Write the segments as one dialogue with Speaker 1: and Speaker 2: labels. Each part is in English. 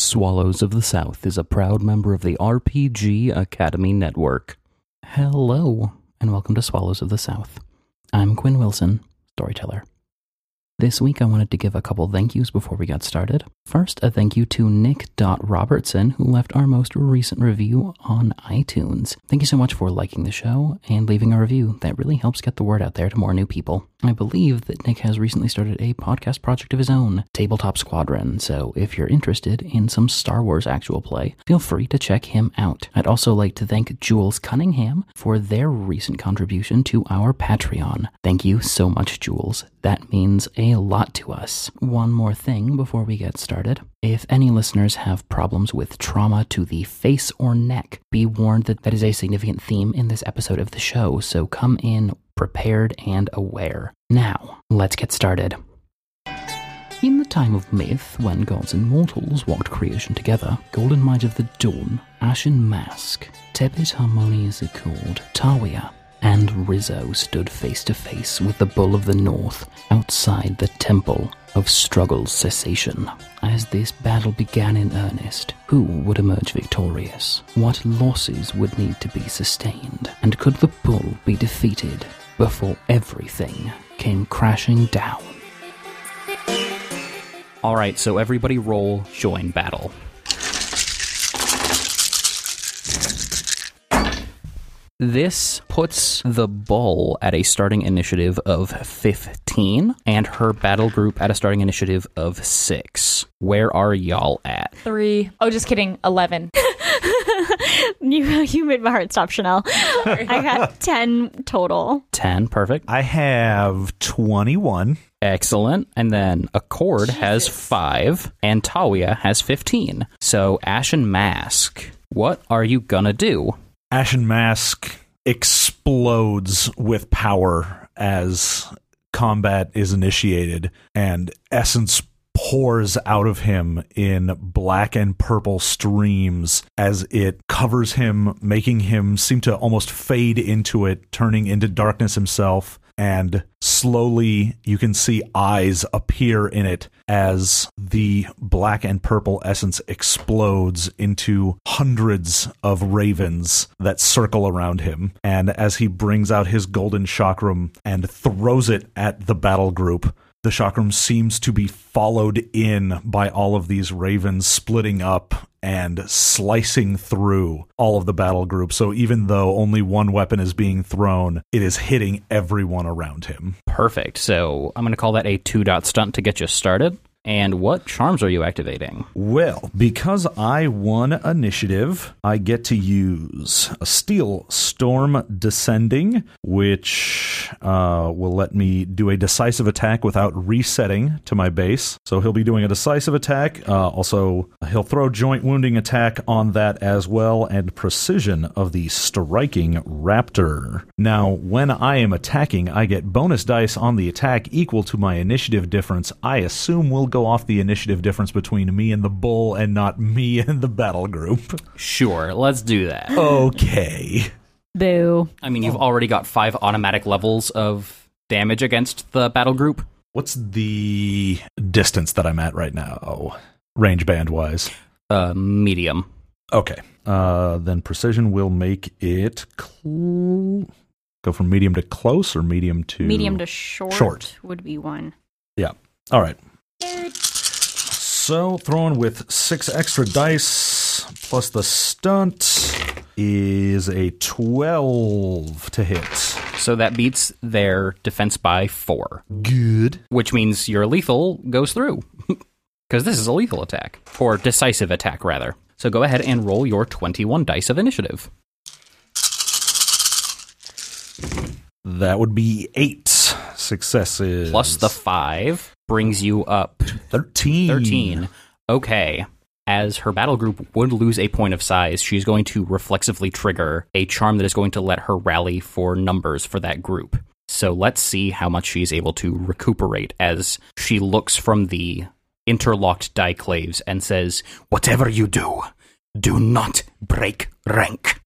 Speaker 1: Swallows of the South is a proud member of the RPG Academy Network. Hello, and welcome to Swallows of the South. I'm Quinn Wilson, storyteller. This week, I wanted to give a couple thank yous before we got started. First, a thank you to Nick Robertson, who left our most recent review on iTunes. Thank you so much for liking the show and leaving a review. That really helps get the word out there to more new people. I believe that Nick has recently started a podcast project of his own, Tabletop Squadron, so if you're interested in some Star Wars actual play, feel free to check him out. I'd also like to thank Jules Cunningham for their recent contribution to our Patreon. Thank you so much, Jules. That means a lot to us. One more thing before we get started. If any listeners have problems with trauma to the face or neck, be warned that that is a significant theme in this episode of the show, so come in prepared and aware. Now, let's get started. In the time of myth, when gods and mortals walked creation together, Golden Might of the Dawn, Ashen Mask, Tepet Harmonious Accord, Tawia, and Rizzo stood face to face with the Bull of the North outside the Temple of Struggle's Cessation. As this battle began in earnest, who would emerge victorious? What losses would need to be sustained? And could the Bull be defeated before everything came crashing down? Alright, so everybody roll join battle. This puts the bull at a starting initiative of 15 and her battle group at a starting initiative of 6. Where are y'all at?
Speaker 2: Three. Oh, just kidding. 11.
Speaker 3: you, you made my heart stop, Chanel. I got 10 total.
Speaker 1: 10, perfect.
Speaker 4: I have 21.
Speaker 1: Excellent. And then Accord has 5 and Tawia has 15. So Ashen Mask, what are you gonna do?
Speaker 4: Ashen Mask explodes with power as combat is initiated, and essence pours out of him in black and purple streams as it covers him, making him seem to almost fade into it, turning into darkness himself. And slowly you can see eyes appear in it as the black and purple essence explodes into hundreds of ravens that circle around him. And as he brings out his golden chakram and throws it at the battle group, the chakram seems to be followed in by all of these ravens splitting up and slicing through all of the battle group. So even though only one weapon is being thrown, it is hitting everyone around him.
Speaker 1: Perfect. So I'm going to call that a two dot stunt to get you started. And what charms are you activating?
Speaker 4: Well, because I won initiative, I get to use a Steel Storm Descending, which uh, will let me do a decisive attack without resetting to my base. So he'll be doing a decisive attack. Uh, also, he'll throw Joint Wounding attack on that as well, and Precision of the Striking Raptor. Now, when I am attacking, I get bonus dice on the attack equal to my initiative difference. I assume will go off the initiative difference between me and the bull and not me and the battle group.
Speaker 1: Sure, let's do that.
Speaker 4: Okay.
Speaker 3: Boo.
Speaker 1: I mean, you've already got five automatic levels of damage against the battle group.
Speaker 4: What's the distance that I'm at right now, range band wise?
Speaker 1: Uh, medium.
Speaker 4: Okay. Uh, then precision will make it cl- go from medium to close or medium to
Speaker 3: Medium to short,
Speaker 4: Short.
Speaker 3: would be one.
Speaker 4: Yeah. All right. So throwing with six extra dice plus the stunt is a twelve to hit.
Speaker 1: So that beats their defense by four,
Speaker 4: Good.
Speaker 1: which means your lethal goes through. Because this is a lethal attack, or decisive attack, rather. So go ahead and roll your 21 dice of initiative.
Speaker 4: That would be eight successes
Speaker 1: Plus the five brings you up
Speaker 4: thirteen.
Speaker 1: 13. Okay. As her battle group would lose a point of size, she's going to reflexively trigger a charm that is going to let her rally for numbers for that group. So let's see how much she's able to recuperate as she looks from the interlocked daiklaves and says, Whatever you do, do not break rank.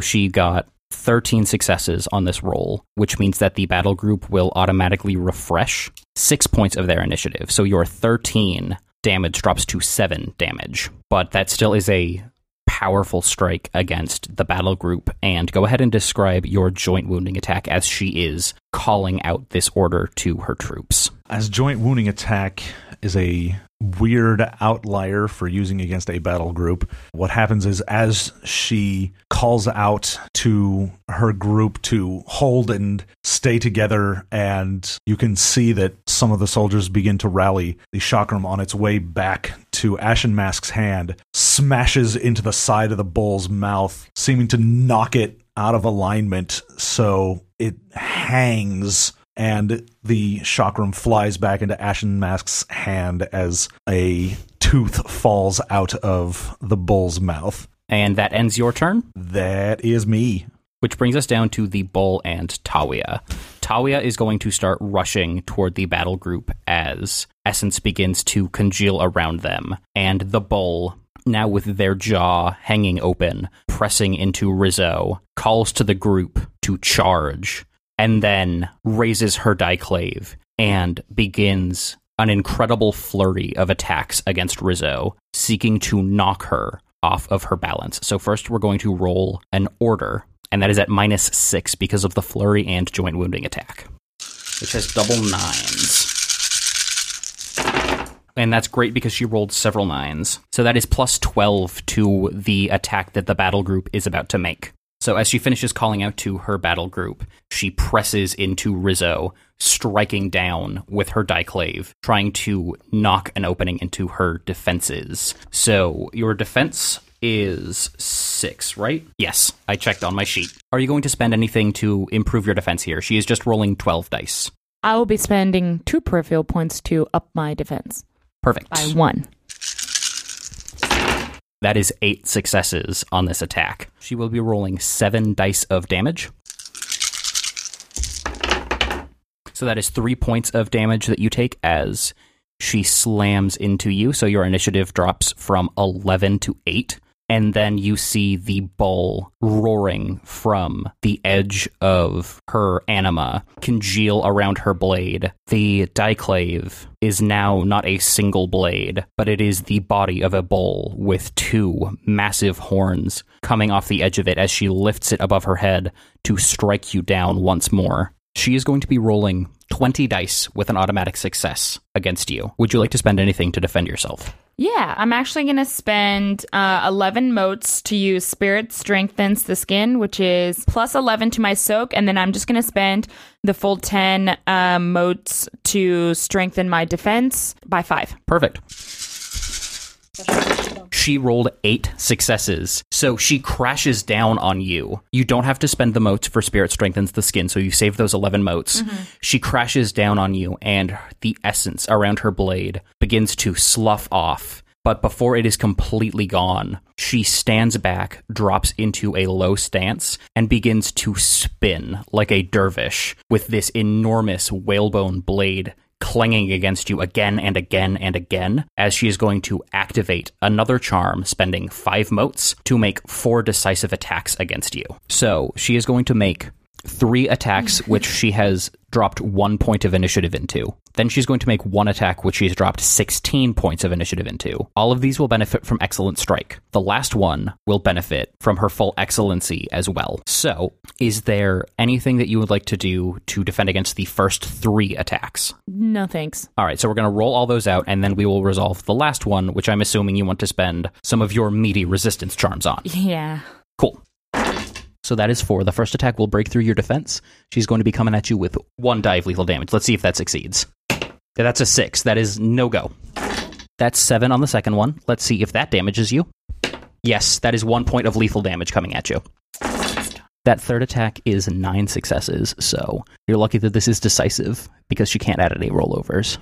Speaker 1: She got 13 successes on this roll, which means that the battle group will automatically refresh six points of their initiative. So your 13 damage drops to 7 damage. But that still is a powerful strike against the battle group. And go ahead and describe your joint wounding attack as she is calling out this order to her troops.
Speaker 4: As joint wounding attack is a weird outlier for using against a battle group. What happens is as she calls out to her group to hold and stay together and you can see that some of the soldiers begin to rally, the chakram on its way back to Ashen Mask's hand smashes into the side of the bull's mouth, seeming to knock it out of alignment so it hangs and the chakram flies back into Ashen Mask's hand as a tooth falls out of the bull's mouth.
Speaker 1: And that ends your turn,
Speaker 4: That is me.
Speaker 1: which brings us down to the bull and Tawia. Tawia is going to start rushing toward the battle group as Essence begins to congeal around them, and the bull. Now, with their jaw hanging open, pressing into Rizzo, calls to the group to charge and then raises her daiklave and begins an incredible flurry of attacks against Rizzo, seeking to knock her off of her balance. So, first, we're going to roll an order, and that is at minus six because of the flurry and joint wounding attack, which has double nines. And that's great because she rolled several nines. So that is plus 12 to the attack that the battle group is about to make. So as she finishes calling out to her battle group, she presses into Rizzo, striking down with her daiklave, trying to knock an opening into her defenses. So your defense is six, right? Yes, I checked on my sheet. Are you going to spend anything to improve your defense here? She is just rolling 12 dice.
Speaker 2: I will be spending two peripheral points to up my defense
Speaker 1: Perfect.
Speaker 2: by one.
Speaker 1: That is eight successes on this attack. She will be rolling seven dice of damage. So that is three points of damage that you take as she slams into you. So your initiative drops from 11 to 8. And then you see the bull roaring from the edge of her anima congeal around her blade. The daiklave is now not a single blade, but it is the body of a bull with two massive horns coming off the edge of it as she lifts it above her head to strike you down once more. She is going to be rolling 20 dice with an automatic success against you. Would you like to spend anything to defend yourself?
Speaker 2: Yeah, I'm actually going to spend uh, 11 motes to use Spirit Strengthens the Skin, which is plus 11 to my soak. And then I'm just going to spend the full 10 uh, motes to strengthen my defense by five.
Speaker 1: Perfect. She rolled eight successes. So she crashes down on you. You don't have to spend the motes for Spirit Strengthens the Skin, so you save those 11 motes. Mm-hmm. She crashes down on you, and the essence around her blade begins to slough off. But before it is completely gone, she stands back, drops into a low stance, and begins to spin like a dervish with this enormous whalebone blade clanging against you again and again and again as she is going to activate another charm, spending five motes to make four decisive attacks against you. So she is going to make three attacks, which she has dropped one point of initiative into. Then she's going to make one attack, which she's dropped 16 points of initiative into. All of these will benefit from Excellent Strike. The last one will benefit from her full excellency as well. So, is there anything that you would like to do to defend against the first three attacks?
Speaker 2: No thanks.
Speaker 1: All right, so we're going to roll all those out, and then we will resolve the last one, which I'm assuming you want to spend some of your meaty resistance charms on.
Speaker 2: Yeah.
Speaker 1: Cool. So that is four. The first attack will break through your defense. She's going to be coming at you with one die of lethal damage. Let's see if that succeeds. That's a six. That is no go. That's seven on the second one. Let's see if that damages you. Yes, that is one point of lethal damage coming at you. That third attack is nine successes, so you're lucky that this is decisive because she can't add any rollovers.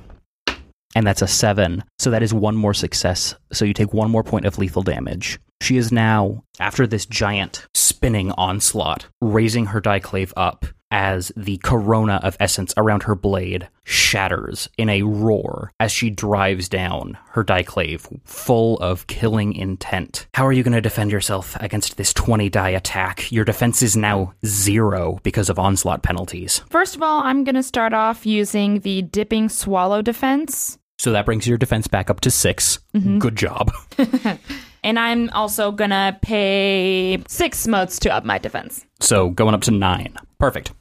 Speaker 1: And that's a seven, so that is one more success, so you take one more point of lethal damage. She is now, after this giant spinning onslaught, raising her daiklave up as the corona of essence around her blade shatters in a roar as she drives down her daiklave full of killing intent. How are you going to defend yourself against this 20 die attack? Your defense is now zero because of onslaught penalties.
Speaker 2: First of all, I'm going to start off using the dipping swallow defense.
Speaker 1: So that brings your defense back up to 6 mm-hmm. Good job.
Speaker 2: And I'm also gonna pay six motes to up my defense.
Speaker 1: So going up to nine. Perfect.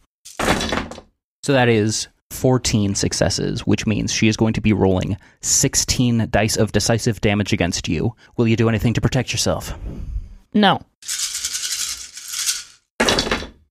Speaker 1: So that is 14 successes, which means she is going to be rolling 16 dice of decisive damage against you. Will you do anything to protect yourself?
Speaker 2: No.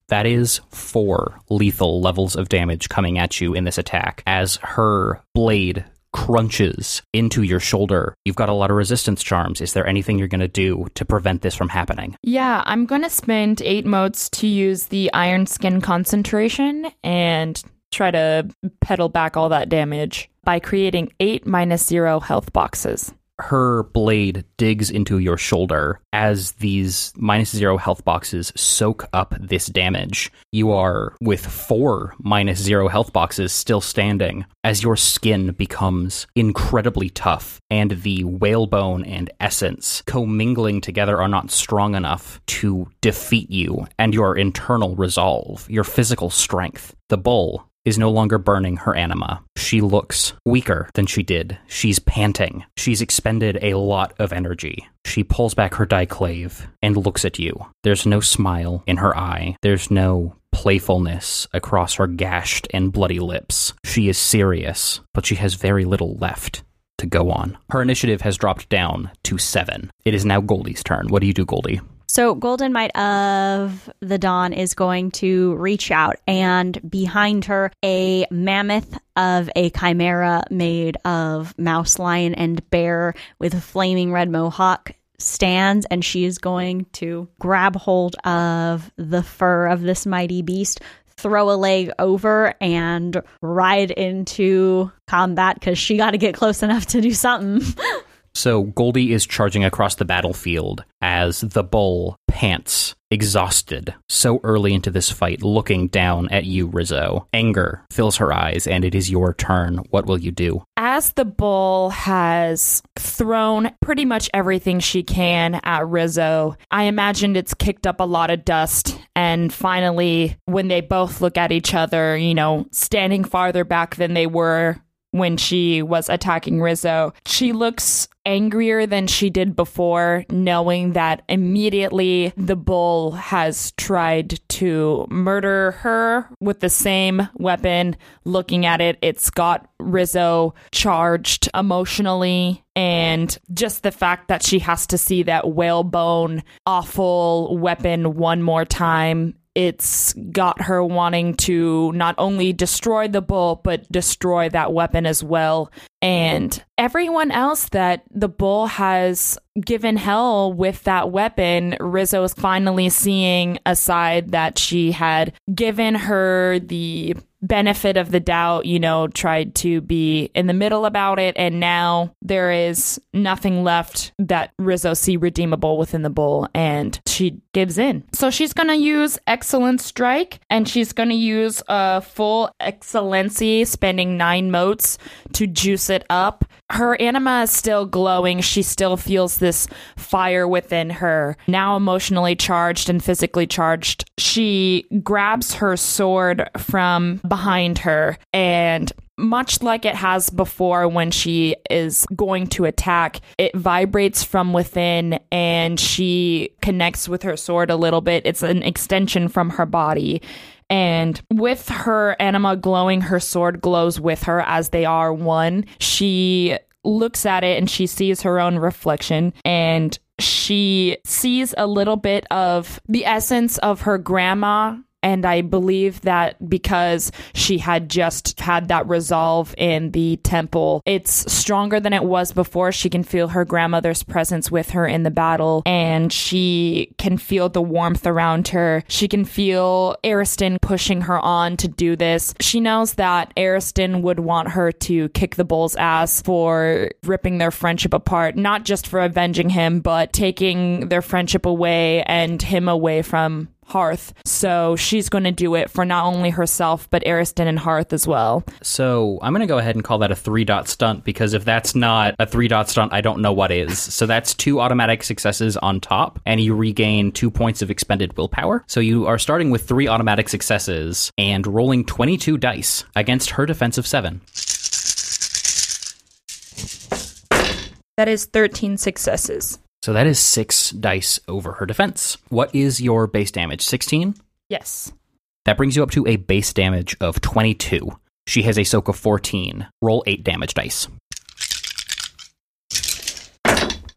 Speaker 1: That is four lethal levels of damage coming at you in this attack as her blade crunches into your shoulder. You've got a lot of resistance charms. Is there anything you're going to do to prevent this from happening?
Speaker 2: Yeah, I'm gonna spend eight motes to use the iron skin concentration and try to pedal back all that damage by creating eight minus zero health boxes.
Speaker 1: Her blade digs into your shoulder as these minus zero health boxes soak up this damage. You are with four minus zero health boxes still standing as your skin becomes incredibly tough and the whalebone and essence commingling together are not strong enough to defeat you and your internal resolve, your physical strength. The bull is no longer burning her anima. She looks weaker than she did. She's panting. She's expended a lot of energy. She pulls back her daiklave and looks at you. There's no smile in her eye. There's no playfulness across her gashed and bloody lips. She is serious, but she has very little left to go on. Her initiative has dropped down to seven. It is now Goldie's turn. What do you do, Goldie?
Speaker 3: So, Golden Might of the Dawn is going to reach out, and behind her, a mammoth of a chimera made of mouse, lion, and bear with a flaming red mohawk stands, and she is going to grab hold of the fur of this mighty beast. Throw a leg over and ride into combat because she got to get close enough to do something.
Speaker 1: So Goldie is charging across the battlefield as the bull pants, exhausted, so early into this fight, looking down at you, Rizzo. Anger fills her eyes, and it is your turn. What will you do?
Speaker 2: As the bull has thrown pretty much everything she can at Rizzo, I imagined it's kicked up a lot of dust. And finally, when they both look at each other, you know, standing farther back than they were when she was attacking Rizzo, she looks angrier than she did before, knowing that immediately the bull has tried to murder her with the same weapon. Looking at it, it's got Rizzo charged emotionally. And just the fact that she has to see that whalebone awful weapon one more time it's got her wanting to not only destroy the bull, but destroy that weapon as well. And everyone else that the bull has given hell with that weapon, Rizzo is finally seeing a side that she had given her the benefit of the doubt, you know, tried to be in the middle about it, and now there is nothing left that Rizzo see redeemable within the bull, and she gives in. So she's gonna use excellent strike, and she's gonna use a full excellency, spending nine motes to juice it up. Her anima is still glowing. She still feels this fire within her. Now emotionally charged and physically charged, she grabs her sword from behind her and much like it has before when she is going to attack, it vibrates from within and she connects with her sword a little bit. It's an extension from her body. And with her anima glowing, her sword glows with her as they are one. She looks at it and she sees her own reflection and she sees a little bit of the essence of her grandma and I believe that because she had just had that resolve in the temple, it's stronger than it was before. She can feel her grandmother's presence with her in the battle, and she can feel the warmth around her. She can feel Ariston pushing her on to do this. She knows that Ariston would want her to kick the bull's ass for ripping their friendship apart, not just for avenging him, but taking their friendship away and him away from Hearth. So she's going to do it for not only herself, but Ariston and Hearth as well.
Speaker 1: So I'm going to go ahead and call that a three dot stunt because if that's not a three dot stunt, I don't know what is. So that's two automatic successes on top, and you regain two points of expended willpower. So you are starting with three automatic successes and rolling 22 dice against her defense of seven.
Speaker 2: That is 13 successes.
Speaker 1: So that is six dice over her defense. What is your base damage? 16?
Speaker 2: Yes.
Speaker 1: That brings you up to a base damage of 22. She has a soak of 14. Roll 8 damage dice.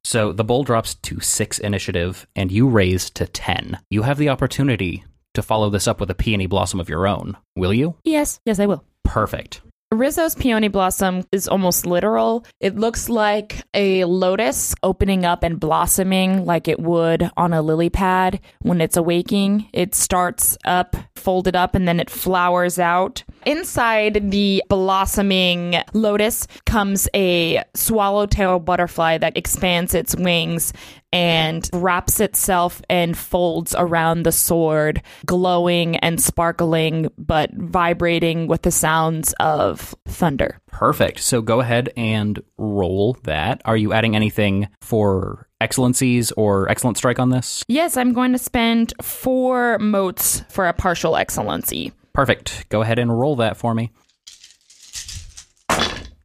Speaker 1: So the bowl drops to 6 initiative, and you raise to 10. You have the opportunity to follow this up with a peony blossom of your own. Will you?
Speaker 2: Yes. Yes, I will.
Speaker 1: Perfect.
Speaker 2: Rizzo's peony blossom is almost literal. It looks like a lotus opening up and blossoming like it would on a lily pad when it's awaking. It starts up, folded up, and then it flowers out. Inside the blossoming lotus comes a swallowtail butterfly that expands its wings and wraps itself and folds around the sword, glowing and sparkling, but vibrating with the sounds of thunder.
Speaker 1: Perfect. So go ahead and roll that. Are you adding anything for excellencies or excellent strike on this?
Speaker 2: Yes, I'm going to spend four motes for a partial excellency.
Speaker 1: Perfect. Go ahead and roll that for me.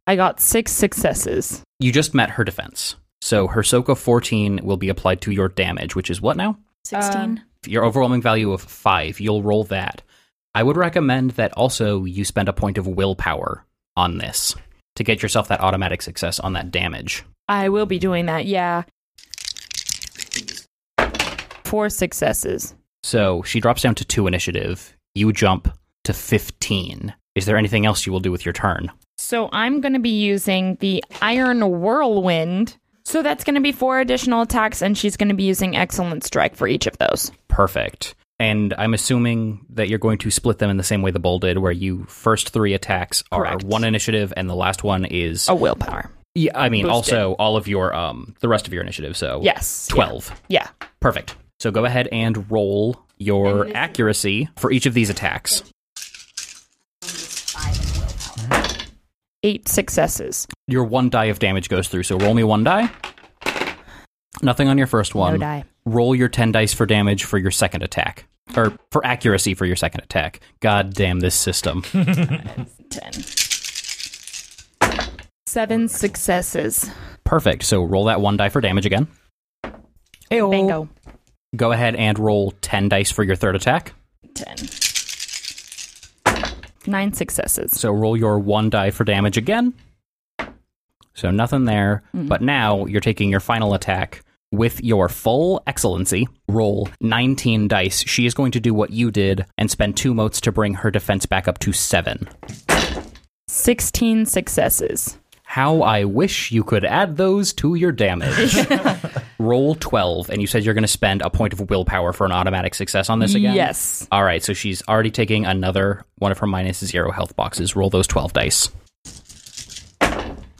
Speaker 2: I got six successes.
Speaker 1: You just met her defense. So her soak of 14 will be applied to your damage, which is what now?
Speaker 3: 16.
Speaker 2: Um,
Speaker 1: Your overwhelming value of 5. You'll roll that. I would recommend that also you spend a point of willpower on this to get yourself that automatic success on that damage.
Speaker 2: I will be doing that, yeah. Four successes.
Speaker 1: So she drops down to 2 initiative. You jump to 15. Is there anything else you will do with your turn?
Speaker 2: So I'm going to be using the Iron Whirlwind. So that's going to be four additional attacks, and she's going to be using Excellent Strike for each of those.
Speaker 1: Perfect. And I'm assuming that you're going to split them in the same way the bull did, where you first three attacks are
Speaker 2: Correct.
Speaker 1: one initiative, and the last one is
Speaker 2: A willpower.
Speaker 1: yeah. I mean,
Speaker 2: boosted.
Speaker 1: also all of your um the rest of your initiative. So
Speaker 2: Yes.
Speaker 1: twelve.
Speaker 2: Yeah.
Speaker 1: Perfect. So go ahead and roll your accuracy for each of these attacks.
Speaker 2: Eight successes.
Speaker 1: Your one die of damage goes through. So roll me one die. Nothing on your first one.
Speaker 2: No die.
Speaker 1: Roll your ten dice for damage for your second attack, or for accuracy for your second attack. God damn this system.
Speaker 2: Ten. Seven successes.
Speaker 1: Perfect. So roll that one die for damage again.
Speaker 2: Bingo.
Speaker 1: Go ahead and roll 10 dice for your third attack.
Speaker 2: Ten. Nine successes.
Speaker 1: So roll your one die for damage again. So nothing there. Mm-hmm. But now you're taking your final attack with your full excellency. Roll 19 dice. She is going to do what you did and spend two motes to bring her defense back up to seven.
Speaker 2: Sixteen successes.
Speaker 1: How I wish you could add those to your damage. roll 12, and you said you're going to spend a point of willpower for an automatic success on this again?
Speaker 2: Yes.
Speaker 1: All right, so she's already taking another one of her minus zero health boxes. Roll those 12 dice.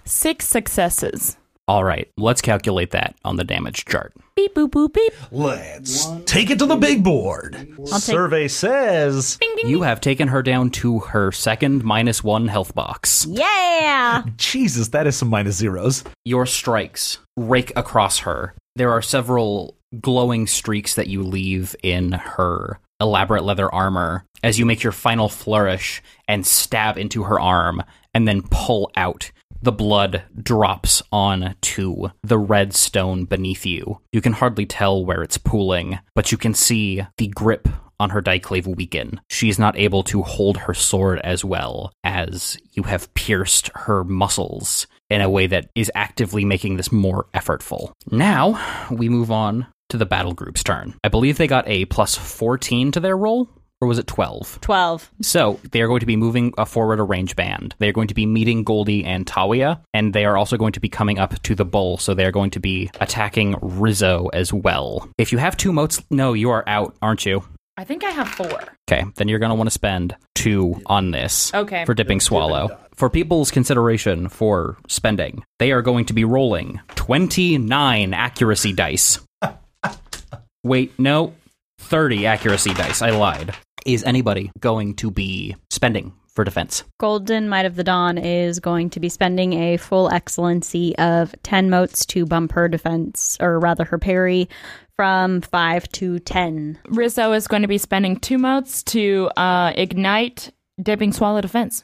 Speaker 2: Six successes.
Speaker 1: All right, let's calculate that on the damage chart.
Speaker 2: Beep boop boop beep.
Speaker 4: Let's take it to the big board. Survey says
Speaker 1: You have taken her down to her second minus one health box.
Speaker 3: Yeah.
Speaker 4: Jesus, that is some minus zeros.
Speaker 1: Your strikes rake across her. There are several glowing streaks that you leave in her elaborate leather armor as you make your final flourish and stab into her arm and then pull out. The blood drops on to the red stone beneath you. You can hardly tell where it's pooling, but you can see the grip on her daiklave weaken. She is not able to hold her sword as well as you have pierced her muscles in a way that is actively making this more effortful. Now, we move on to the battle group's turn. I believe they got a plus 14 to their roll, or was it 12?
Speaker 3: 12.
Speaker 1: So they are going to be moving forward a range band. They are going to be meeting Goldie and Tawia, and they are also going to be coming up to the bull. So they are going to be attacking Rizzo as well. If you have two motes, no, you are out, aren't you?
Speaker 2: I think I have four.
Speaker 1: Okay, then you're going to want to spend two on this.
Speaker 2: Okay.
Speaker 1: For dipping swallow. For people's consideration for spending, they are going to be rolling 29 accuracy dice. Wait, no, 30 accuracy dice. I lied. Is anybody going to be spending for defense?
Speaker 3: Golden Might of the Dawn is going to be spending a full excellency of 10 motes to bump her defense, or rather her parry, from 5 to 10.
Speaker 2: Rizzo is going to be spending two motes to uh, ignite dipping swallow defense.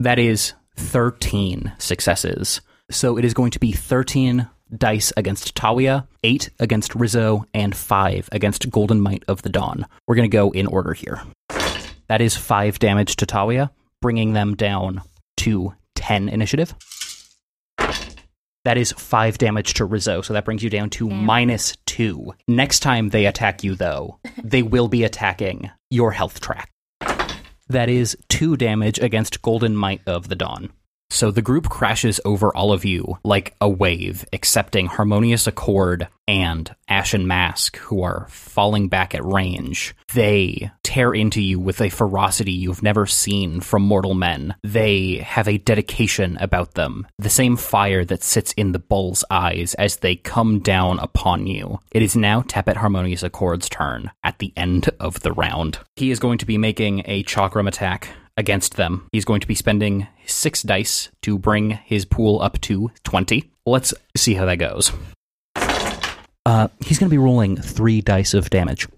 Speaker 1: That is 13 successes. So it is going to be 13 dice against Tawia, 8 against Rizzo, and 5 against Golden Might of the Dawn. We're going to go in order here. That is 5 damage to Tawia, bringing them down to 10 initiative. That is 5 damage to Rizzo, so that brings you down to
Speaker 3: Damn.
Speaker 1: minus 2. Next time they attack you, though, they will be attacking your health track. That is 2 damage against Golden Might of the Dawn. So the group crashes over all of you like a wave, excepting Harmonious Accord and Ashen Mask, who are falling back at range. They tear into you with a ferocity you've never seen from mortal men. They have a dedication about them, the same fire that sits in the bull's eyes as they come down upon you. It is now Tepet Harmonious Accord's turn at the end of the round. He is going to be making a chakram attack against them. He's going to be spending six dice to bring his pool up to 20. Let's see how that goes. Uh, he's going to be rolling three dice of damage.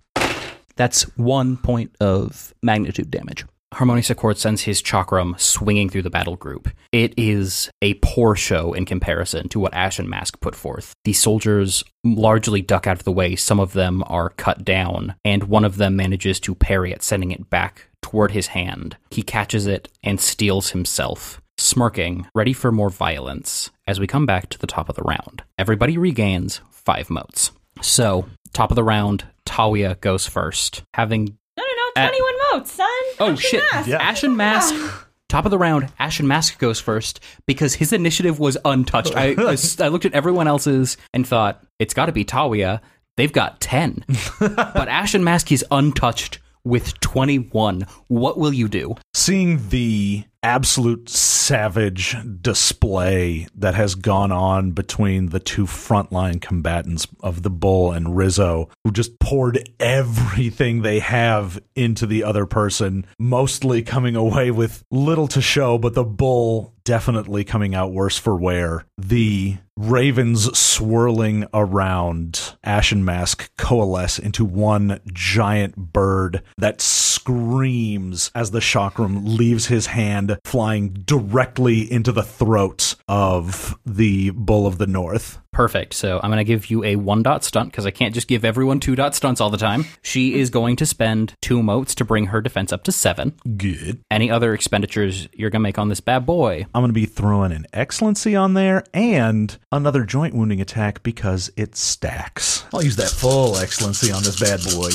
Speaker 1: That's one point of magnitude damage. Harmonious Accord sends his chakram swinging through the battle group. It is a poor show in comparison to what Ashen Mask put forth. The soldiers largely duck out of the way, some of them are cut down, and one of them manages to parry it, sending it back toward his hand. He catches it and steals himself, smirking, ready for more violence, as we come back to the top of the round. Everybody regains five motes. So, top of the round, Talia goes first, having
Speaker 2: No, no, no.
Speaker 1: Uh,
Speaker 2: 21 votes, son.
Speaker 1: Oh
Speaker 2: Ashen
Speaker 1: shit!
Speaker 2: Mask.
Speaker 4: Yeah.
Speaker 1: Ashen Mask. Top of the round, Ashen Mask goes first because his initiative was untouched. I, I, I looked at everyone else's and thought it's got to be Talia. They've got ten, but Ashen Mask is untouched with twenty-one. What will you do?
Speaker 4: seeing the absolute savage display that has gone on between the two frontline combatants of the bull and Rizzo, who just poured everything they have into the other person, mostly coming away with little to show, but the bull definitely coming out worse for wear. The ravens swirling around Ashen Mask coalesce into one giant bird that screams as the chakram leaves his hand, flying directly into the throat of the Bull of the North.
Speaker 1: Perfect. So I'm going to give you a one dot stunt because I can't just give everyone two dot stunts all the time. She is going to spend two motes to bring her defense up to seven.
Speaker 4: Good.
Speaker 1: Any other expenditures you're going to make on this bad boy?
Speaker 4: I'm going to be throwing an excellency on there and another joint wounding attack because it stacks. I'll use that full excellency on this bad boy.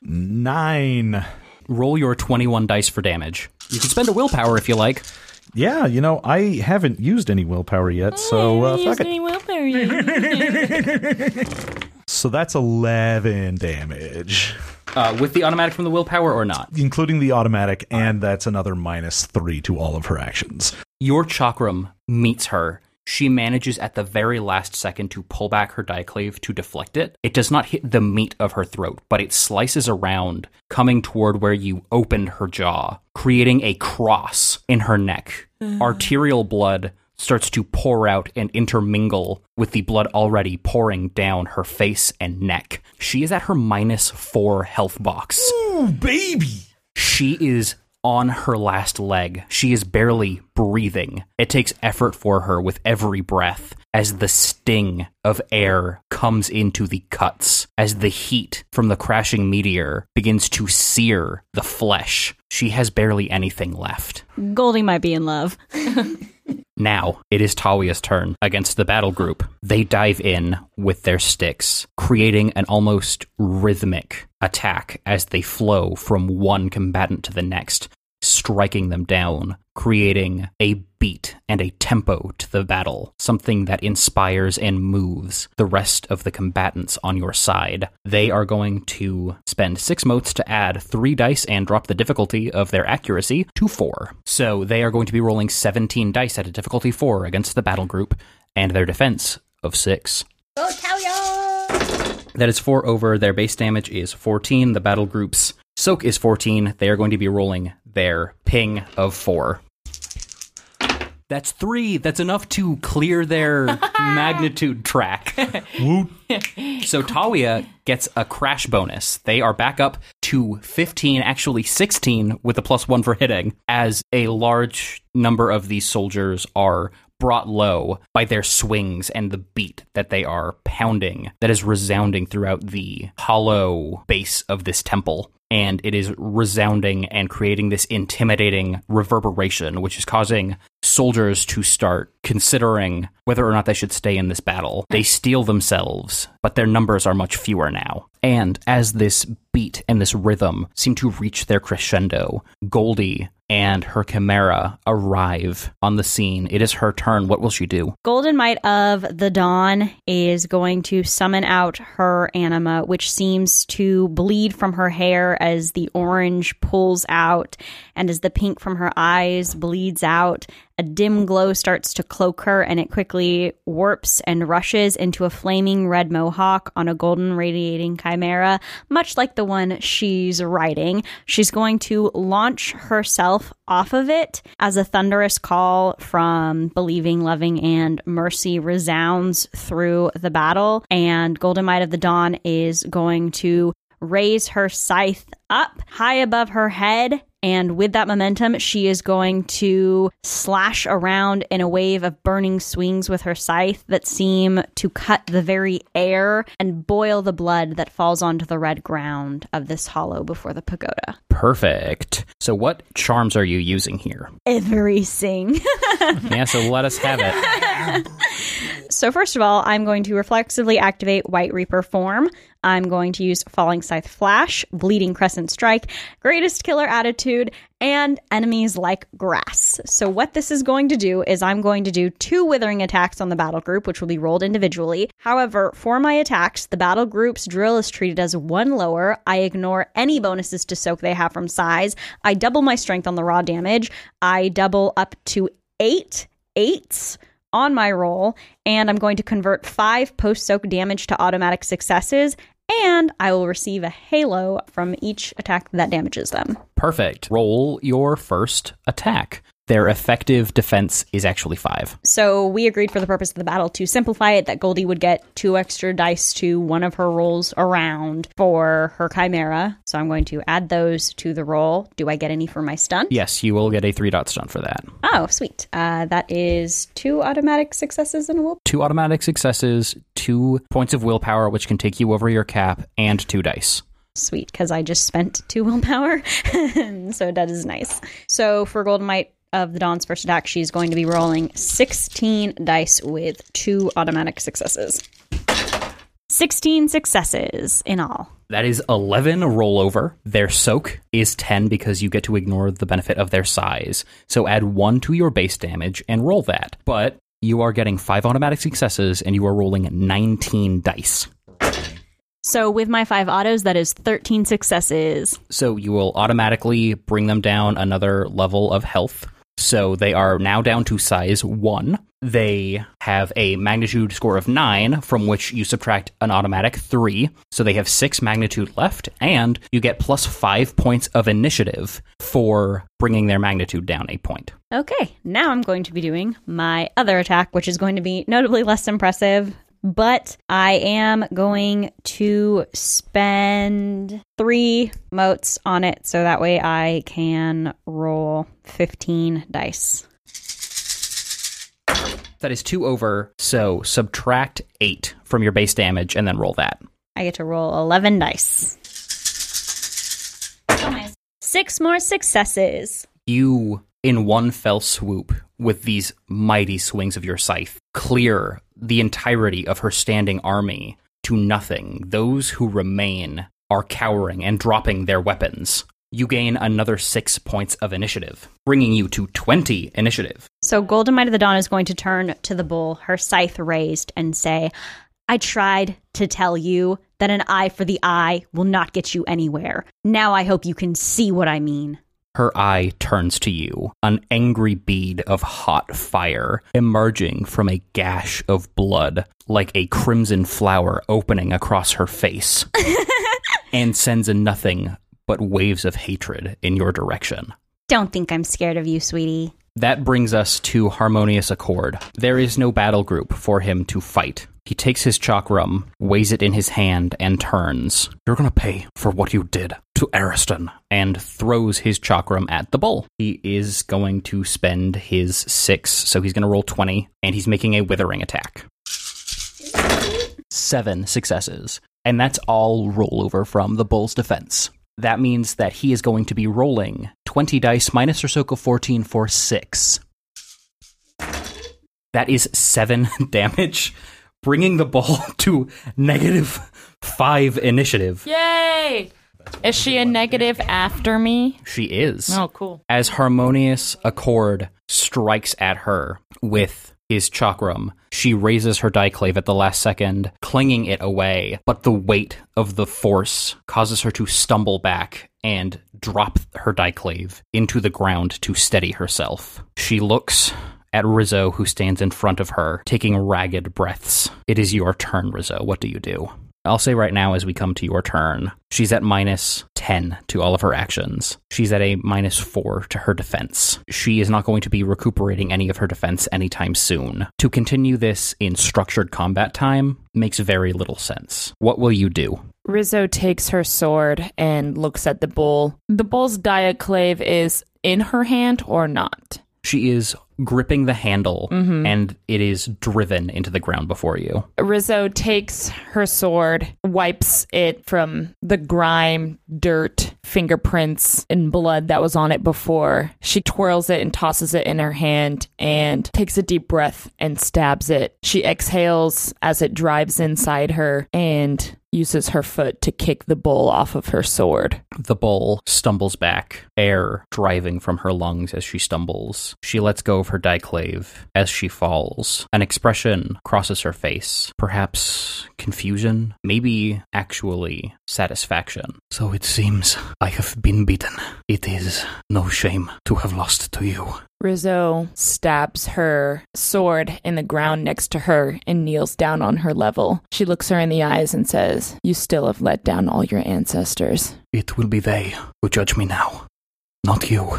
Speaker 4: Nine.
Speaker 1: Roll your 21 dice for damage. You can spend a willpower if you like.
Speaker 4: Yeah, you know, I haven't used any willpower yet, so uh, fuck it. Willpower yet. So that's 11 damage,
Speaker 1: Uh, with the automatic from the willpower or not.
Speaker 4: including the automatic, and that's another minus three to all of her actions.
Speaker 1: Your chakram meets her. She manages at the very last second to pull back her daiklave to deflect it. It does not hit the meat of her throat, but it slices around, coming toward where you opened her jaw, creating a cross in her neck. Arterial blood starts to pour out and intermingle with the blood already pouring down her face and neck. She is at her minus four health box.
Speaker 4: Ooh, baby!
Speaker 1: She is on her last leg. She is barely breathing. It takes effort for her with every breath as the sting of air comes into the cuts, as the heat from the crashing meteor begins to sear the flesh. She has barely anything left.
Speaker 3: Goldie might be in love.
Speaker 1: Now it is Talia's turn against the battle group. They dive in with their sticks, creating an almost rhythmic attack as they flow from one combatant to the next, striking them down, creating a beat and a tempo to the battle, something that inspires and moves the rest of the combatants on your side. They are going to spend six motes to add three dice and drop the difficulty of their accuracy to four. So they are going to be rolling 17 dice at a difficulty four against the battle group and their defense of six. That is four over. Their base damage is 14. The battle group's soak is 14. They are going to be rolling their ping of four. That's three. That's enough to clear their magnitude track.
Speaker 4: Woot.
Speaker 1: So Talia gets a crash bonus. They are back up to 15, actually 16, with a plus one for hitting, as a large number of these soldiers are brought low by their swings and the beat that they are pounding that is resounding throughout the hollow base of this temple. And it is resounding and creating this intimidating reverberation, which is causing soldiers to start considering whether or not they should stay in this battle. They steel themselves, but their numbers are much fewer now. And as this beat and this rhythm seem to reach their crescendo, Goldie and her chimera arrive on the scene. It is her turn. What will she do?
Speaker 3: Golden Might of the Dawn is going to summon out her anima, which seems to bleed from her hair as the orange pulls out and as the pink from her eyes bleeds out. A dim glow starts to cloak her, and it quickly warps and rushes into a flaming red mohawk on a golden radiating chimera, much like the one she's riding. She's going to launch herself off of it as a thunderous call from Believing, Loving, and Mercy resounds through the battle. And Golden Might of the Dawn is going to raise her scythe up high above her head. And with that momentum, she is going to slash around in a wave of burning swings with her scythe that seem to cut the very air and boil the blood that falls onto the red ground of this hollow before the pagoda.
Speaker 1: Perfect. So, what charms are you using here?
Speaker 3: Everything.
Speaker 1: Yeah, so let us have it.
Speaker 3: So, first of all, I'm going to reflexively activate White Reaper form. I'm going to use Falling Scythe Flash, Bleeding Crescent Strike, Greatest Killer Attitude, and Enemies Like Grass. So, what this is going to do is I'm going to do two Withering attacks on the battle group, which will be rolled individually. However, for my attacks, the battle group's drill is treated as one lower. I ignore any bonuses to soak they have from size. I double my strength on the raw damage. I double up to eight eights on my roll, and I'm going to convert five post soak damage to automatic successes, and I will receive a halo from each attack that damages them.
Speaker 1: Perfect. Roll your first attack. Their effective defense is actually five.
Speaker 3: So we agreed for the purpose of the battle to simplify it that Goldie would get two extra dice to one of her rolls around for her chimera. So I'm going to add those to the roll. Do I get any for my stun?
Speaker 1: Yes, you will get a three dot stun for that.
Speaker 3: Oh, sweet. Uh, that is two automatic successes and a will.
Speaker 1: Two automatic successes, two points of willpower, which can take you over your cap, and two dice.
Speaker 3: Sweet, because I just spent two willpower. so that is nice. So for Golden Might of the Dawn's first attack, she's going to be rolling 16 dice with two automatic successes. 16 successes in all.
Speaker 1: That is 11 rollover. Their soak is 10 because you get to ignore the benefit of their size. So add 1 to your base damage and roll that. But you are getting 5 automatic successes and you are rolling 19 dice.
Speaker 3: So with my five autos, that is 13 successes.
Speaker 1: So you will automatically bring them down another level of health. So they are now down to size 1. They have a magnitude score of 9, from which you subtract an automatic 3. So they have 6 magnitude left, and you get plus 5 points of initiative for bringing their magnitude down a point.
Speaker 3: Okay, now I'm going to be doing my other attack, which is going to be notably less impressive. But I am going to spend three motes on it so that way I can roll 15 dice.
Speaker 1: That is 2 over, so subtract 8 from your base damage and then roll that.
Speaker 3: I get to roll 11 dice. Six more successes.
Speaker 1: you, in one fell swoop, with these mighty swings of your scythe, clear the entirety of her standing army to nothing. Those who remain are cowering and dropping their weapons. You gain another six points of initiative, bringing you to 20 initiative.
Speaker 3: So Golden Might of the Dawn is going to turn to the bull, her scythe raised, and say, I tried to tell you that an eye for the eye will not get you anywhere. Now I hope you can see what I mean.
Speaker 1: Her eye turns to you, an angry bead of hot fire emerging from a gash of blood, like a crimson flower opening across her face, and sends a nothing but waves of hatred in your direction.
Speaker 3: Don't think I'm scared of you, sweetie.
Speaker 1: That brings us to Harmonious Accord. There is no battle group for him to fight. He takes his chakram, weighs it in his hand, and turns. You're gonna pay for what you did to Ariston. And throws his chakram at the bull. He is going to spend his six, so he's gonna roll 20, and he's making a withering attack. Seven successes. And that's all rollover from the bull's defense. That means that he is going to be rolling 20 dice minus of 14 for 6. That is 7 damage, bringing the ball to negative 5 initiative.
Speaker 2: Yay! Is she a negative after me?
Speaker 1: She is.
Speaker 2: Oh, cool.
Speaker 1: As Harmonious Accord strikes at her with his chakram, she raises her daiklave at the last second, clinging it away, but the weight of the force causes her to stumble back and drop her daiklave into the ground to steady herself. She looks at Rizzo, who stands in front of her, taking ragged breaths. It is your turn, Rizzo. What do you do? I'll say right now, as we come to your turn, she's at minus 10 to all of her actions. She's at a minus 4 to her defense. She is not going to be recuperating any of her defense anytime soon. To continue this in structured combat time makes very little sense. What will you do?
Speaker 2: Rizzo takes her sword and looks at the bull. The bull's daiklave is in her hand or not?
Speaker 1: She is gripping the handle mm-hmm. and it is driven into the ground before you.
Speaker 2: Rizzo takes her sword, wipes it from the grime, dirt, fingerprints, and blood that was on it before. She twirls it and tosses it in her hand and takes a deep breath and stabs it. She exhales as it drives inside her and uses her foot to kick the bull off of her sword.
Speaker 1: The bull stumbles back, air driving from her lungs as she stumbles. She lets go of her daiklave as she falls. An expression crosses her face. Perhaps confusion, maybe actually satisfaction. So it seems I have been beaten. It is no shame to have lost to you.
Speaker 2: Rizzo stabs her sword in the ground next to her and kneels down on her level. She looks her in the eyes and says, You still have let down all your ancestors.
Speaker 1: It will be they who judge me now, not you,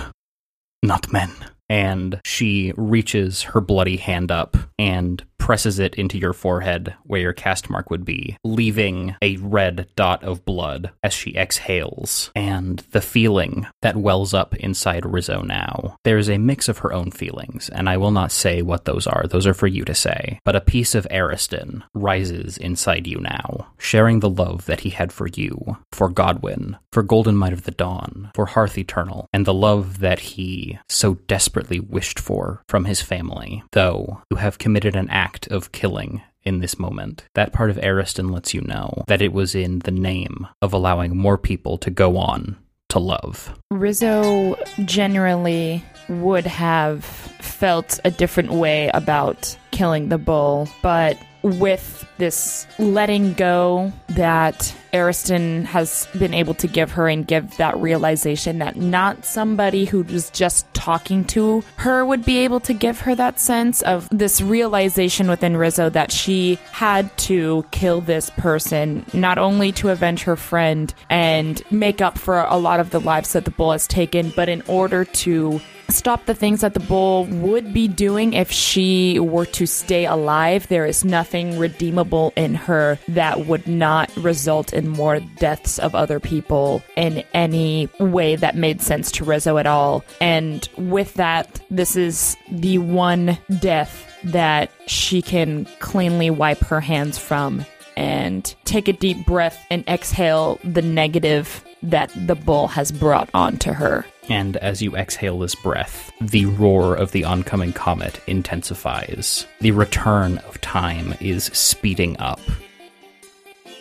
Speaker 1: not men. And she reaches her bloody hand up and presses it into your forehead where your cast mark would be, leaving a red dot of blood as she exhales. And the feeling that wells up inside Rizzo now, there is a mix of her own feelings, and I will not say what those are. Those are for you to say. But a piece of Ariston rises inside you now, sharing the love that he had for you, for Godwin, for Golden Might of the Dawn, for Hearth Eternal, and the love that he so desperately wished for from his family. Though you have committed an act of killing in this moment. That part of Ariston lets you know that it was in the name of allowing more people to go on to love.
Speaker 2: Rizzo generally would have felt a different way about killing the bull, but with this letting go that Ariston has been able to give her and give that realization that not somebody who was just talking to her would be able to give her that sense of this realization within Rizzo that she had to kill this person, not only to avenge her friend and make up for a lot of the lives that the bull has taken, but in order to stop the things that the bull would be doing if she were to stay alive. There is nothing redeemable in her that would not result in more deaths of other people in any way that made sense to Rizzo at all. And with that, this is the one death that she can cleanly wipe her hands from and take a deep breath and exhale the negative that the bull has brought onto her.
Speaker 1: And as you exhale this breath, the roar of the oncoming comet intensifies. The return of time is speeding up.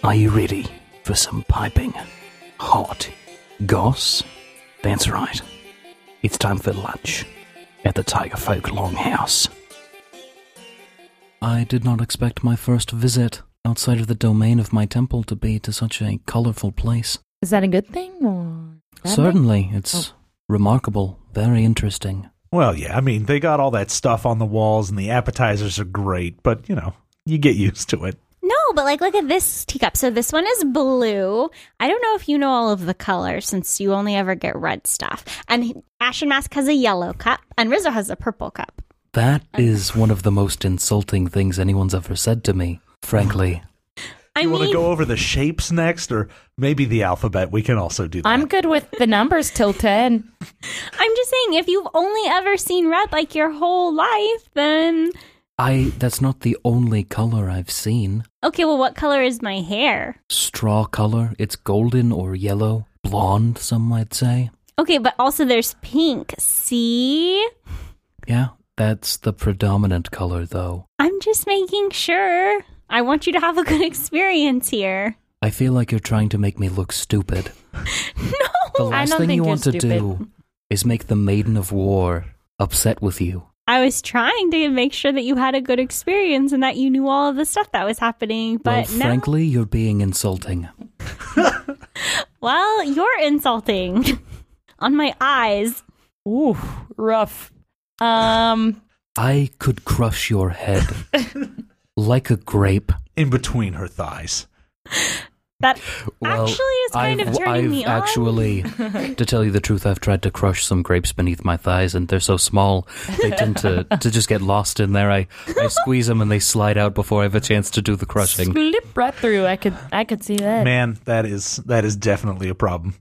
Speaker 1: Are you ready for some piping? Hot goss? That's right. It's time for lunch at the Tiger Folk Longhouse. I did not expect my first visit outside of the domain of my temple to be to such a colorful place.
Speaker 2: Is that a good thing or bad thing?
Speaker 1: Certainly, it's oh. Remarkable, very interesting.
Speaker 4: Well, yeah, I mean, they got all that stuff on the walls and the appetizers are great, but, you know, you get used to it.
Speaker 3: No, but like, look at this teacup. So this one is blue. I don't know if you know all of the colors since you only ever get red stuff. And Ashen Mask has a yellow cup, and Rizzo has a purple cup.
Speaker 1: That is one of the most insulting things anyone's ever said to me, frankly.
Speaker 3: I
Speaker 4: you want to go over the shapes next, or maybe the alphabet? We can also do that.
Speaker 2: I'm good with the numbers till 10.
Speaker 3: I'm just saying, if you've only ever seen red like your whole life, then
Speaker 1: I that's not the only color I've seen.
Speaker 3: okay. Well, what color is my hair?
Speaker 1: Straw color, it's golden or yellow, blonde some might say.
Speaker 3: Okay, but also there's pink. See,
Speaker 1: Yeah, that's the predominant color though.
Speaker 3: I'm just making sure. I want you to have a good experience here.
Speaker 1: I feel like you're trying to make me look stupid. no, The
Speaker 3: No,
Speaker 1: last
Speaker 2: don't
Speaker 1: thing
Speaker 2: think
Speaker 1: you
Speaker 2: you're
Speaker 1: want to do is make the Maiden of War upset with you.
Speaker 3: I was trying to make sure that you had a good experience and that you knew all of the stuff that was happening. But
Speaker 1: well,
Speaker 3: now,
Speaker 1: frankly, you're being insulting.
Speaker 3: well, you're insulting on my eyes.
Speaker 2: Ooh, rough. Um,
Speaker 1: I could crush your head like a grape.
Speaker 4: in between her thighs.
Speaker 3: That
Speaker 1: Well,
Speaker 3: actually is kind
Speaker 1: I've,
Speaker 3: of turning
Speaker 1: I've
Speaker 3: me on.
Speaker 1: actually, to tell you the truth, I've tried to crush some grapes beneath my thighs, and they're so small they tend to, to just get lost in there. I, I squeeze them and they slide out before I have a chance to do the crushing.
Speaker 2: slip right through. I could, I could see that.
Speaker 4: Man, that is that is definitely a problem.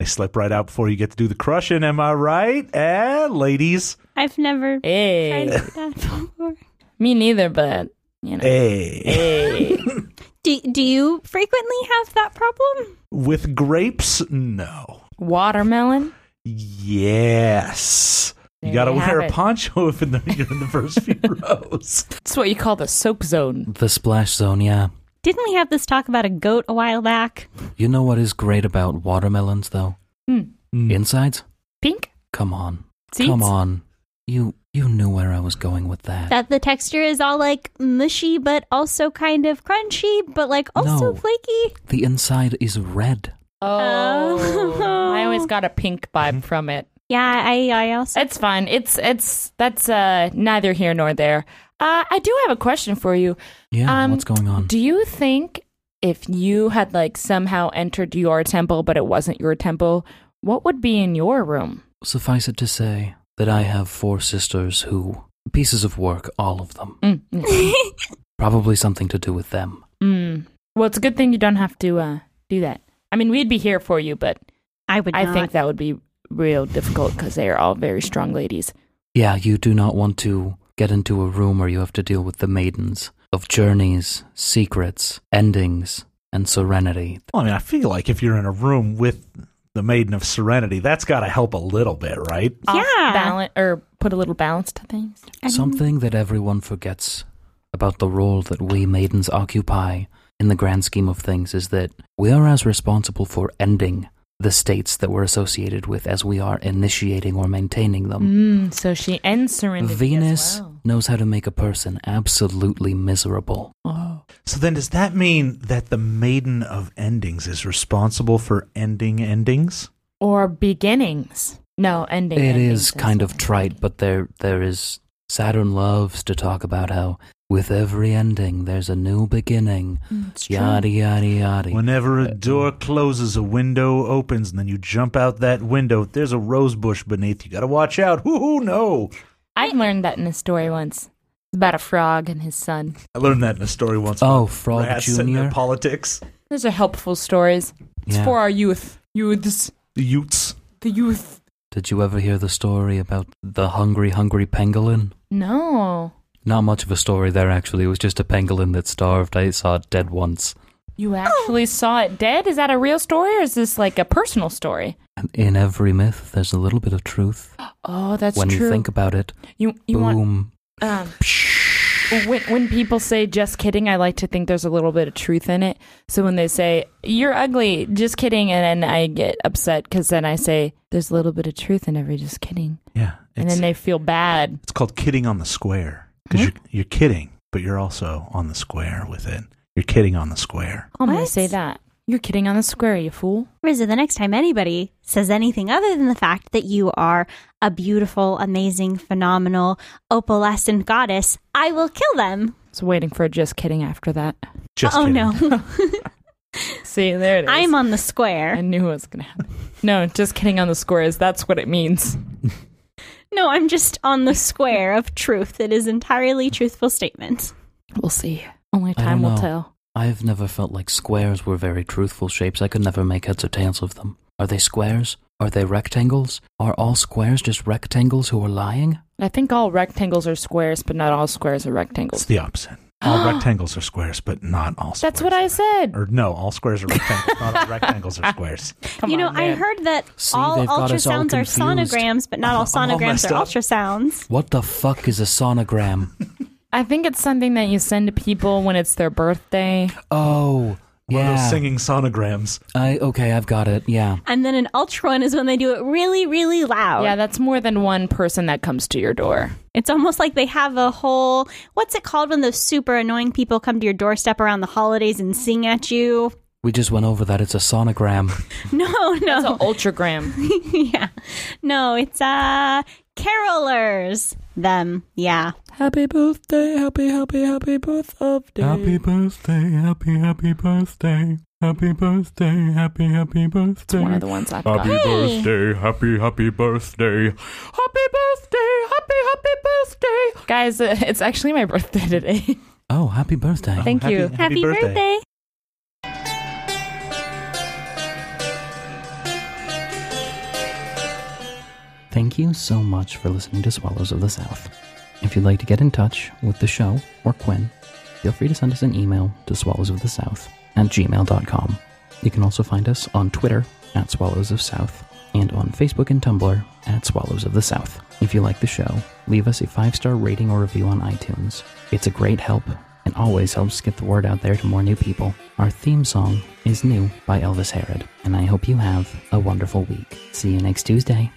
Speaker 4: They slip right out before you get to do the crushing. Am I right? Eh, ladies.
Speaker 3: I've never tried that before.
Speaker 2: me neither, but you know.
Speaker 4: Hey.
Speaker 2: Hey.
Speaker 3: Do, do you frequently have that problem?
Speaker 4: With grapes, no.
Speaker 2: Watermelon.
Speaker 4: Yes. You got to
Speaker 2: you have
Speaker 4: wear a poncho if in the, you're in the first few rows.
Speaker 2: That's what you call the soak zone.
Speaker 1: The splash zone, yeah.
Speaker 3: Didn't we have this talk about a goat a while back?
Speaker 1: You know what is great about watermelons, though?
Speaker 4: Mm.
Speaker 1: Insides?
Speaker 2: Pink.
Speaker 1: Come on.
Speaker 2: Seeds?
Speaker 1: Come on. You you knew where I was going with that.
Speaker 3: That the texture is all like mushy, but also kind of crunchy, but like also
Speaker 1: No.
Speaker 3: flaky.
Speaker 1: the inside is red.
Speaker 2: Oh, I always got a pink vibe from it.
Speaker 3: Yeah, I I also
Speaker 2: It's fine. It's it's that's uh neither here nor there. Uh, I do have a question for you.
Speaker 1: Yeah,
Speaker 2: Um,
Speaker 1: what's going on?
Speaker 2: Do you think if you had like somehow entered your temple, but it wasn't your temple, what would be in your room?
Speaker 1: Suffice it to say that I have four sisters who pieces of work, all of them.
Speaker 2: Mm, mm,
Speaker 1: Probably something to do with them.
Speaker 2: mm. Well, it's a good thing you don't have to uh, do that. I mean, we'd be here for you, but
Speaker 3: I would
Speaker 2: I
Speaker 3: not.
Speaker 2: think that would be real difficult because they are all very strong ladies.
Speaker 1: Yeah, you do not want to get into a room where you have to deal with the maidens of journeys, secrets, endings, and serenity.
Speaker 4: Well, I mean, I feel like if you're in a room with the Maiden of Serenity, that's got to help a little bit, right?
Speaker 3: Yeah.
Speaker 2: balance or put a little balance to things.
Speaker 3: I mean,
Speaker 1: Something that everyone forgets about the role that we maidens occupy in the grand scheme of things is that we are as responsible for ending the states that we're associated with as we are initiating or maintaining them.
Speaker 2: Mm, so she ends serenity.
Speaker 1: Venus
Speaker 2: As well.
Speaker 1: knows how to make a person absolutely miserable.
Speaker 2: Oh.
Speaker 4: So then, does that mean that the Maiden of Endings is responsible for ending endings?
Speaker 2: Or beginnings. No, ending.
Speaker 1: It
Speaker 2: endings
Speaker 1: is kind of trite, but there there is Saturn loves to talk about how with every ending there's a new beginning.
Speaker 2: Mm, It's true.
Speaker 1: Yada yada yada.
Speaker 4: Whenever a door closes, a window opens, and then you jump out that window, there's a rose bush beneath. You got to watch out. Whoo no!
Speaker 2: I've learned that in a story once. It's about a frog and his son.
Speaker 4: I learned that in a story once.
Speaker 1: Oh, Frog
Speaker 4: rats and their
Speaker 1: Junior.
Speaker 4: politics.
Speaker 2: Those are helpful stories. It's
Speaker 1: Yeah.
Speaker 2: for our youth. Youths.
Speaker 4: The Utes.
Speaker 2: The youth.
Speaker 1: Did you ever hear the story about the hungry, hungry pangolin?
Speaker 2: No.
Speaker 1: Not much of a story there, actually. It was just a pangolin that starved. I saw it dead once.
Speaker 2: You actually saw it dead? Is that a real story or is this like a personal story?
Speaker 1: And in every myth, there's a little bit of truth.
Speaker 2: Oh, that's
Speaker 1: when
Speaker 2: true.
Speaker 1: you think about it,
Speaker 2: you you want
Speaker 1: boom.
Speaker 2: um when when people say just kidding, I like to think there's a little bit of truth in it. So when they say you're ugly, just kidding, and then I get upset because then I say there's a little bit of truth in every just kidding,
Speaker 4: Yeah.
Speaker 2: and then they feel bad.
Speaker 4: it's called kidding on the square. Because you're, you're kidding, but you're also on the square with it. You're kidding on the square.
Speaker 2: I'm gonna
Speaker 3: What?
Speaker 2: say that you're kidding on the square, you fool.
Speaker 3: Rizzo, the next time anybody says anything other than the fact that you are a beautiful, amazing, phenomenal, opalescent goddess, I will kill them.
Speaker 2: was waiting for a just kidding after that.
Speaker 4: Just
Speaker 3: oh
Speaker 4: kidding.
Speaker 3: no,
Speaker 2: See, there it is.
Speaker 3: I'm on the square.
Speaker 2: I
Speaker 3: square.
Speaker 2: knew it was going to happen. No, just kidding on the squares. That's what it means.
Speaker 3: No, I'm just on the square of truth. It is entirely truthful statements.
Speaker 2: We'll see. Only time will
Speaker 1: know.
Speaker 2: tell.
Speaker 1: I've never felt like squares were very truthful shapes. I could never make heads or tails of them. Are they squares? Are they rectangles? Are all squares just rectangles who are lying?
Speaker 2: I think all rectangles are squares, but not all squares are rectangles.
Speaker 4: It's the opposite. Uh, all rectangles are squares, but not all squares.
Speaker 2: That's what I said.
Speaker 4: Or no, all squares are rectangles. not all rectangles are squares.
Speaker 2: Come
Speaker 3: you know,
Speaker 2: on,
Speaker 3: I
Speaker 2: man.
Speaker 3: heard that
Speaker 1: See,
Speaker 3: all
Speaker 1: they've got us all
Speaker 3: ultrasounds are
Speaker 1: confused.
Speaker 3: sonograms, but not all
Speaker 4: I'm all
Speaker 3: sonograms
Speaker 4: messed
Speaker 3: are
Speaker 4: up.
Speaker 3: ultrasounds.
Speaker 1: What the fuck is a sonogram?
Speaker 2: I think it's something that you send to people when it's their birthday.
Speaker 1: Oh,
Speaker 4: One of
Speaker 1: yeah.
Speaker 4: those singing sonograms.
Speaker 1: I okay, I've got it. Yeah.
Speaker 3: And then an ultra one is when they do it really, really loud.
Speaker 2: Yeah, that's more than one person that comes to your door.
Speaker 3: It's almost like they have a whole what's it called when those super annoying people come to your doorstep around the holidays and sing at you?
Speaker 1: We just went over that. It's a sonogram.
Speaker 3: No,
Speaker 2: That's
Speaker 3: no.
Speaker 2: an ultragram.
Speaker 3: yeah. No, it's uh carolers. Them. Yeah.
Speaker 1: happy birthday, happy, happy, happy birthday. Happy birthday, happy, happy birthday. Happy birthday, happy, happy birthday.
Speaker 2: It's one of the ones I've got.
Speaker 3: Hey.
Speaker 4: birthday, happy, happy birthday.
Speaker 1: Happy birthday, happy, happy birthday.
Speaker 2: Guys, uh, it's actually my birthday today.
Speaker 1: Oh, happy birthday.
Speaker 2: Thank
Speaker 4: happy-
Speaker 2: you.
Speaker 3: Happy, birthday.
Speaker 1: Thank you so much for listening to Swallows of the South. If you'd like to get in touch with the show or Quinn, feel free to send us an email to swallowsofthesouth at gmail.com. You can also find us on Twitter at Swallows of South and on Facebook and Tumblr at Swallows of the South. If you like the show, leave us a five star rating or review on iTunes. It's a great help and always helps get the word out there to more new people. Our theme song is New by Elvis Herod, and I hope you have a wonderful week. See you next Tuesday.